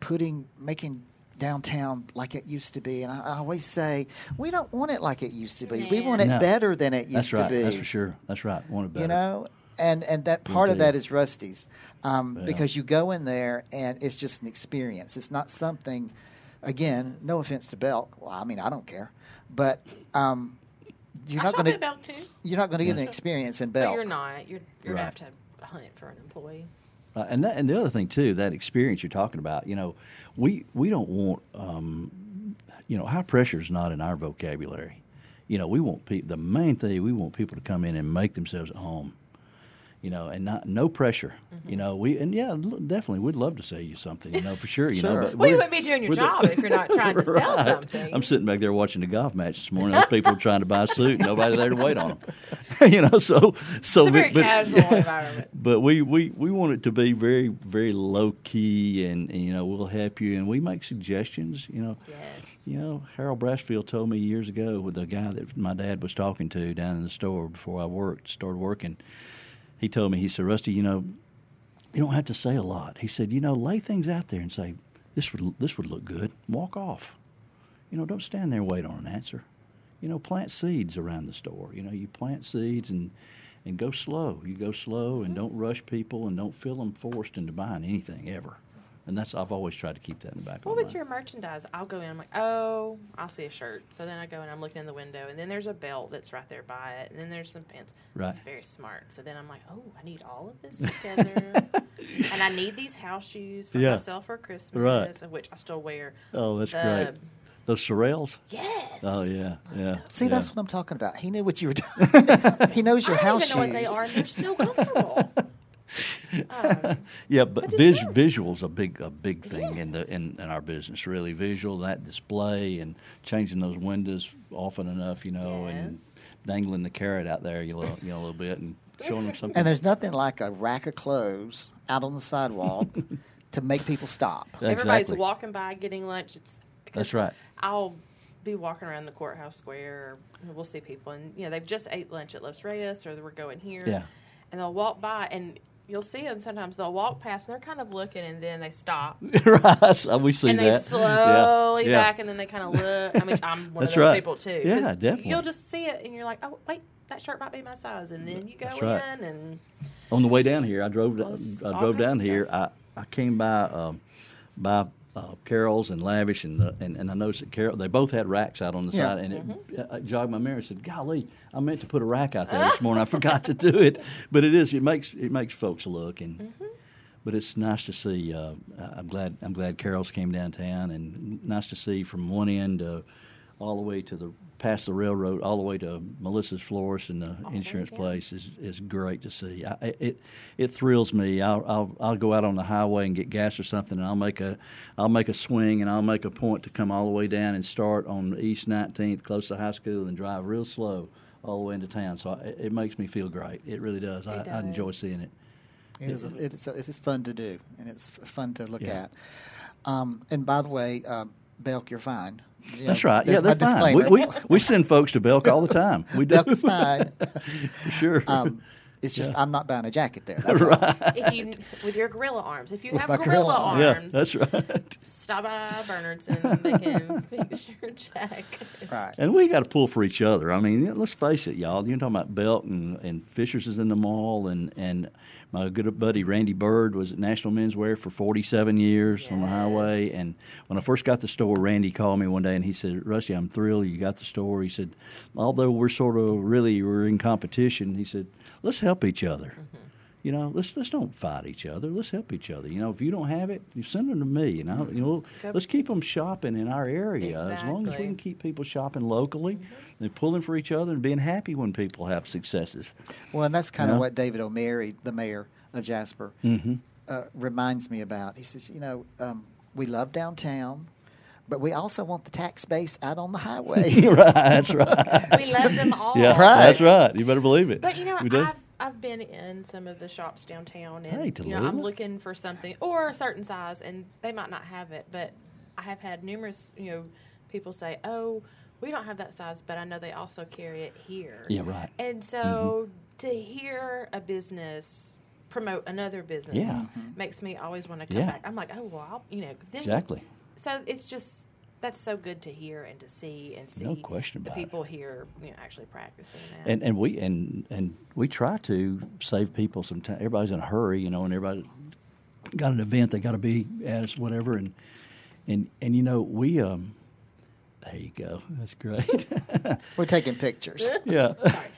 putting making downtown like it used to be, and I, I always say we don't want it like it used to be. We want it No. better than it used That's right. to be. That's for sure. That's right. Want it better. You know, and and that part of that is Rusty's, um, Yeah. because you go in there and it's just an experience. It's not something. Again, no offense to Belk. Well, I mean, I don't care, but um, you're I not shop going at Belk too. you're not going to get an experience in But Belk. you're not. You're you're gonna have to hunt for an employee. Uh, and that, and the other thing too, that experience you're talking about, you know, we we don't want, um, you know, high pressure is not in our vocabulary. You know, we want people. The main thing we want people to come in and make themselves at home. You know, and not no pressure. You mm-hmm. know, we and yeah, definitely, we'd love to sell you something. You know, for sure. You Sure. know, but Well, you wouldn't be doing your we're the- job if you're not trying to sell something. I'm sitting back there watching the golf match this morning. Those people are trying to buy a suit. Nobody there to wait on them. you know, so so it's a very but- but- casual environment. but we, we, we want it to be very very low key and, and you know we'll help you and we make suggestions you know Yes. you know Harold Brassfield told me years ago with the guy that my dad was talking to down in the store before I worked started working he told me he said Rusty you know you don't have to say a lot. He said you know lay things out there and say this would this would look good. Walk off. You know don't stand there and wait on an answer. You know plant seeds around the store. You know you plant seeds and and go slow. You go slow and don't rush people and don't feel them forced into buying anything ever and that's i've always tried to keep that in the back Well, with your merchandise, I'll go in. I'm like, oh, I'll see a shirt. So then I go and I'm looking in the window, and then there's a belt that's right there by it, and then there's some pants. Right. It's very smart. So then I'm like, oh, I need all of this together, and I need these house shoes for Yeah. myself for Christmas, Right. of which I still wear. oh that's the- great those sorels Yes. oh yeah yeah See, yeah. that's what I'm talking about. He knew what you were doing. he knows your I your don't house even know what they are, and they're so comfortable. Um, Yeah, but But it's vis- visuals a big a big thing in the in, in our business. Really, visual that display and changing those windows often enough, you know, and dangling the carrot out there, you know, you know, a little bit and showing them something. And there's nothing like a rack of clothes out on the sidewalk to make people stop. Everybody's walking by getting lunch. It's That's 'cause right. I'll be walking around the courthouse square. And we'll see people, and you know they've just ate lunch at Los Reyes, or we're going here. Yeah. And they'll walk by, and you'll see them sometimes. They'll walk past, and they're kind of looking, and then they stop, right, we see and they slowly yeah. back, and then they kind of look. I mean, I'm one That's of those right. people too. Yeah, definitely. You'll just see it, and you're like, oh wait, that shirt might be my size, and then you go That's in, right. and On the way down here, I drove. Well, I drove down here. I. I came by um, by uh, Carol's and Lavish, and, the, and and I noticed that Carol. They both had racks out on the Yeah. side, and Mm-hmm. it uh, jogged my memory. I said, "Golly, I meant to put a rack out there this morning. I forgot to do it." But it is. It makes it makes folks look and. Mm-hmm. But it's nice to see. Uh, I'm glad. I'm glad Carol's came downtown, and nice to see from one end uh, all the way to the past the railroad, all the way to Melissa's florist and the All the way insurance place is is great to see. I, it it thrills me. I'll, I'll I'll go out on the highway and get gas or something, and I'll make a I'll make a swing and I'll make a point to come all the way down and start on East 19th, close to high school, and drive real slow all the way into town. So I, it makes me feel great. It really does. I, I enjoy seeing it. It is. A, it's, a, it's fun to do, and it's fun to look Yeah. at. Um, and by the way, um, Belk, you're fine. You That's know, right. Yeah, they're fine. We, we we send folks to Belk all the time. We do Belk is fine. sure. um, It's just Yeah. I'm not buying a jacket there. That's all. if you with your gorilla arms, if you With have gorilla, gorilla arms, arms. Yeah, that's right. stop by Bernard's and they can fix your jacket. Right. And we got to pull for each other. I mean, let's face it, y'all. You're talking about Belk and, and Fishers is in the mall, and, and my good buddy Randy Bird was at National Menswear for 47 years on the highway. And when I first got the store, Randy called me one day and he said, Rusty, I'm thrilled you got the store. He said, although we're sort of really we're in competition, he said, let's help each other. You know, let's let's don't fight each other. Let's help each other. You know, if you don't have it, you send them to me, and I, you know, Go- let's keep them shopping in our area as long as we can keep people shopping locally, and pulling for each other, and being happy when people have successes. Well, and that's kind of Yeah. what David O'Mary, the mayor of Jasper, Mm-hmm. uh, reminds me about. He says, you know, um, we love downtown, but we also want the tax base out on the highway. right, that's right. We love them all. Yeah, Right. that's right. You better believe it. But you know, we. I've I've been in some of the shops downtown, and Hey, you know, I'm looking for something or a certain size, and they might not have it. But I have had numerous, you know, people say, "Oh, we don't have that size," but I know they also carry it here. Yeah, right. And so mm-hmm. to hear a business promote another business Yeah. makes me always want to come Yeah. back. I'm like, oh well, I'll, you know, then Exactly. So it's just that's so good to hear and to see and see No question the about it. people here, you know, actually practicing that. and and we and and we try to save people some time. Everybody's in a hurry, you know, and everybody got an event they got to be at us, whatever, and and and you know we um. There you go. That's great. We're taking pictures. yeah.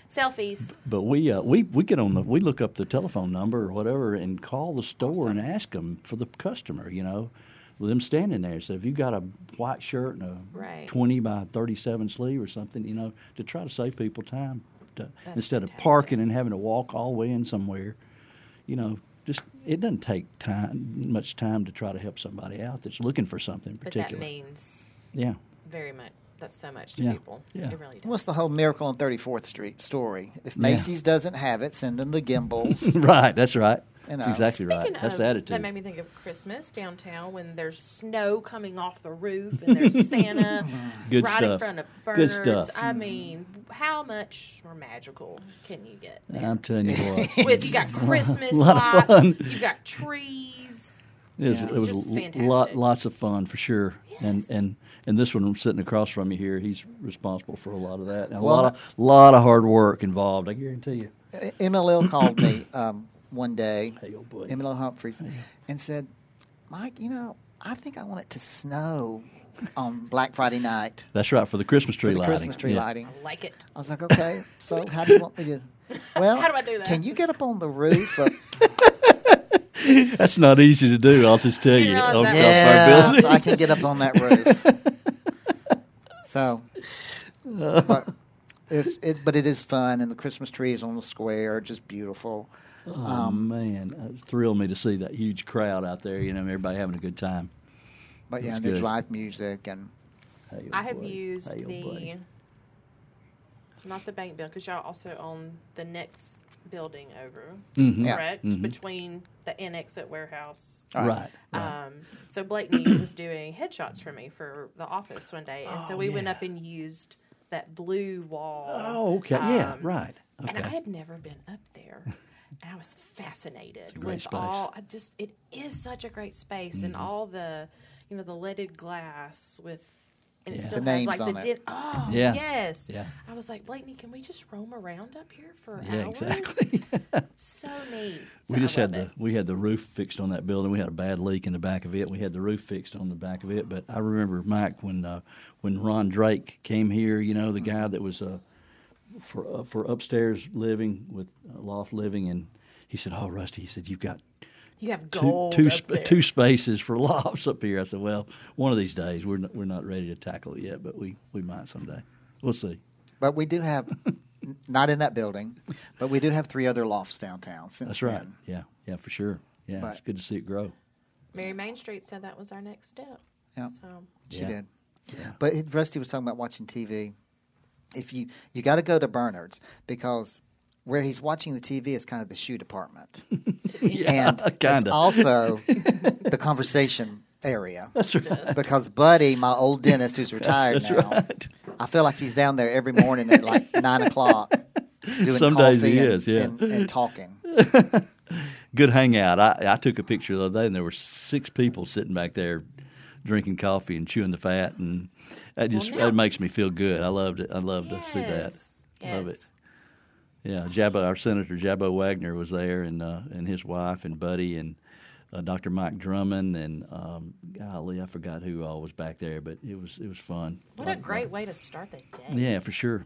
Sorry. Selfies. But we uh, we we get on the we look up the telephone number or whatever and call the store and ask them for the customer. You know, with them standing there. So if you got a white shirt and a Right. twenty by thirty seven sleeve or something, you know, to try to save people time to, That's instead of parking and having to walk all the way in somewhere. You know, just it doesn't take time much time to try to help somebody out that's looking for something But particular. that means yeah. very much. That's so much to Yeah. people. Yeah. It really does. What's the whole Miracle on 34th Street story? If Yeah. Macy's doesn't have it, send them the Gimbels. right. That's right. You That's know. exactly right. Speaking That's the attitude. That made me think of Christmas downtown when there's snow coming off the roof and there's Santa Good right in front of birds. Good stuff. I mean, how much more magical can you get? There? I'm telling you what. With you got Christmas lot of lights, fun. you got trees. It was, Yeah. it was It's just fantastic. lot, lots of fun for sure. And Yes. and and this one sitting across from you here, he's responsible for a lot of that. And a Well, lot of lot of hard work involved. I guarantee you. MLL called me um, one day, Hey, old boy. MLL Humphreys, and said, Mike, you know, I think I want it to snow on Black Friday night That's right for the Christmas tree for the lighting. Christmas tree Yeah. lighting. I like it. I was like, okay, so how do you want me to? Well, How do I do that? Can you get up on the roof? Of, That's not easy to do. I'll just tell You you. realize on that South yes, I can get up on that roof. so, but it's, it, but it is fun, and the Christmas trees on the square are just beautiful. Oh man, it thrilled me to see that huge crowd out there. You know, everybody having a good time. But yeah, That's there's good. live music and Hey, I have boy. used Hey, the buddy. not the bank building because y'all also own the next building over, Mhm. Yeah. correct? Mhm. Between the annex at warehouse. All right. Right. right. Um, so Blakeney was doing headshots for me for the office one day, and so Oh, we went up and used that blue wall. oh, okay. yeah. um, Right. And I had never been up there. And I was fascinated a great with space. all. I just it is such a great space, and Mm-hmm. all the, you know, the leaded glass with, and it still The has names like on the it. did. Oh Yeah. yes. Yeah. I was like, Blakeney, can we just roam around up here for Yeah. hours? Exactly. So neat. We So I just had the it. we had the roof fixed on that building. We had a bad leak in the back of it. We had the roof fixed on the back of it. But I remember Mike when uh, when Ron Drake came here. You know the guy that was uh, for uh, for upstairs living with uh, loft living, and he said, "Oh, Rusty," he said, "You've got You have two gold two up sp- there. two spaces for lofts up here." I said, "Well, one of these days we're not, we're not ready to tackle it yet, but we we might someday. We'll see." but we do have not in that building, but we do have three other lofts downtown since That's right. then. Yeah, yeah, for sure. Yeah, But- it's good to see it grow. Mary Main Street said that was our next step. Yeah. So She Yeah. did. But Rusty was talking about watching TV. If you you got to go to Bernard's because where he's watching the TV is kind of the shoe department, and it's kinda. also the conversation area. That's right. Because Buddy, my old dentist who's retired That's now, right. I feel like he's down there every morning at like nine o'clock, doing Some coffee days he and, is, yeah. and, and talking. Good hangout. I, I took a picture the other day, and there were six people sitting back there drinking coffee and chewing the fat, and that just now- that makes me feel good. I loved it. I love to see that. Yes. Love it. Yeah, Jabba, our Senator Jabba Wagner was there, and uh, and his wife and Buddy and uh, Dr. Mike Drummond and um, golly, I forgot who all was back there, but it was it was fun. What a great way to start the day. Yeah, for sure.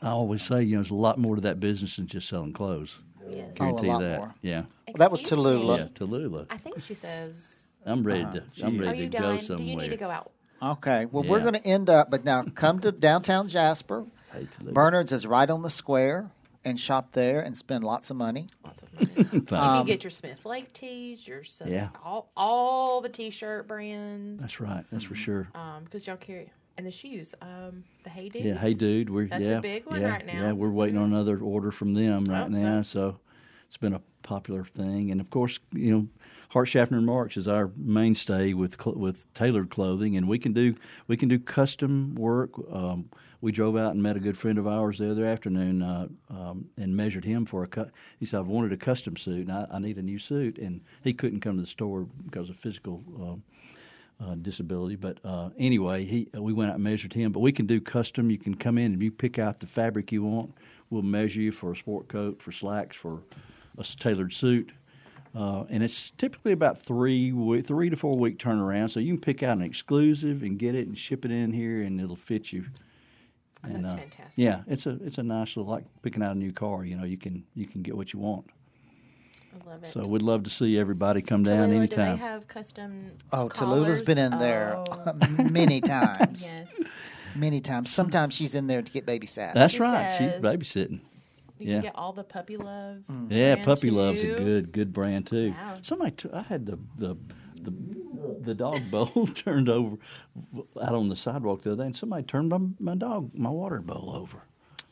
I always say, you know, there's a lot more to that business than just selling clothes. Yes. Oh, a Guarantee lot that. more. Yeah, Well, that was Excuse Tallulah. yeah, Tallulah. I think she says. I'm ready Uh-huh. to. I'm ready you to done? go somewhere. Do you need to go out? Okay, well, we're going to end up, but now come to downtown Jasper. Bernard's is right on the square, and shop there and spend lots of money. Lots of money. you can get your Smith Lake tees, your Southern- Yeah. all all the t-shirt brands. That's right. That's for sure. Um, because y'all carry and the shoes. Um, the Hey Dudes. Yeah, hey, dude, we're That's yeah, a big one yeah, right now. Yeah, we're waiting on another order from them right Oh, now. So it's been a popular thing, and of course, you know, Hart Schaffner Marx is our mainstay with with tailored clothing, and we can do we can do custom work. Um, we drove out and met a good friend of ours the other afternoon uh, um, and measured him for a cut. He said, "I've wanted a custom suit, and I, I need a new suit," and he couldn't come to the store because of physical. Um, uh, disability. But uh, anyway, he we went out and measured him. But we can do custom. You can come in and you pick out the fabric you want. We'll measure you for a sport coat, for slacks, for a tailored suit. Uh, and it's typically about three we- three to four week turnaround. So you can pick out an exclusive and get it and ship it in here, and it'll fit you. And, That's uh, fantastic. Yeah, it's a it's a nice little like picking out a new car. You know, you can you can get what you want. I love it. So we'd love to see everybody come down Tallulah, do they anytime. have custom? Oh, collars? Tallulah's been in there Oh, many times. yes. Many times. Sometimes she's in there to get baby sat. That's She right. She's babysitting. You Yeah. can get all the puppy love. Mm. Yeah, brand Puppy Love's a good good brand too. Wow. Somebody, t- I had the the the, the dog bowl turned over out on the sidewalk the other day, and somebody turned my, my dog my water bowl over.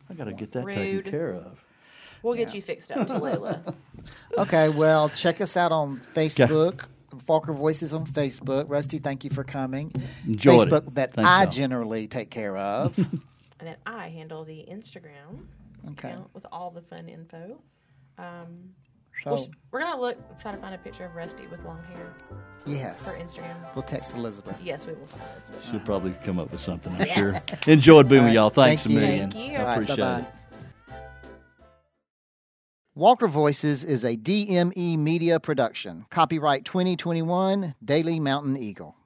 I got to get that Rude. taken care of. We'll get you fixed up, Tallulah. Okay, well, check us out on Facebook. Walker Voices on Facebook. Rusty, thank you for coming. Enjoyed it. Facebook that Thank I y'all. generally take care of. and then I handle the Instagram Okay. account with all the fun info. Um, So, we'll sh- we're gonna look try to find a picture of Rusty with long hair Yes. for Instagram. we'll text Elizabeth. Yes, we will find it. She'll probably come up with something. I'm Yes. sure. Enjoyed being All with right. y'all. Thanks Thank a million. Thank you. I All right, appreciate bye-bye. it. Walker Voices is a DME media production. Copyright 2021, Daily Mountain Eagle.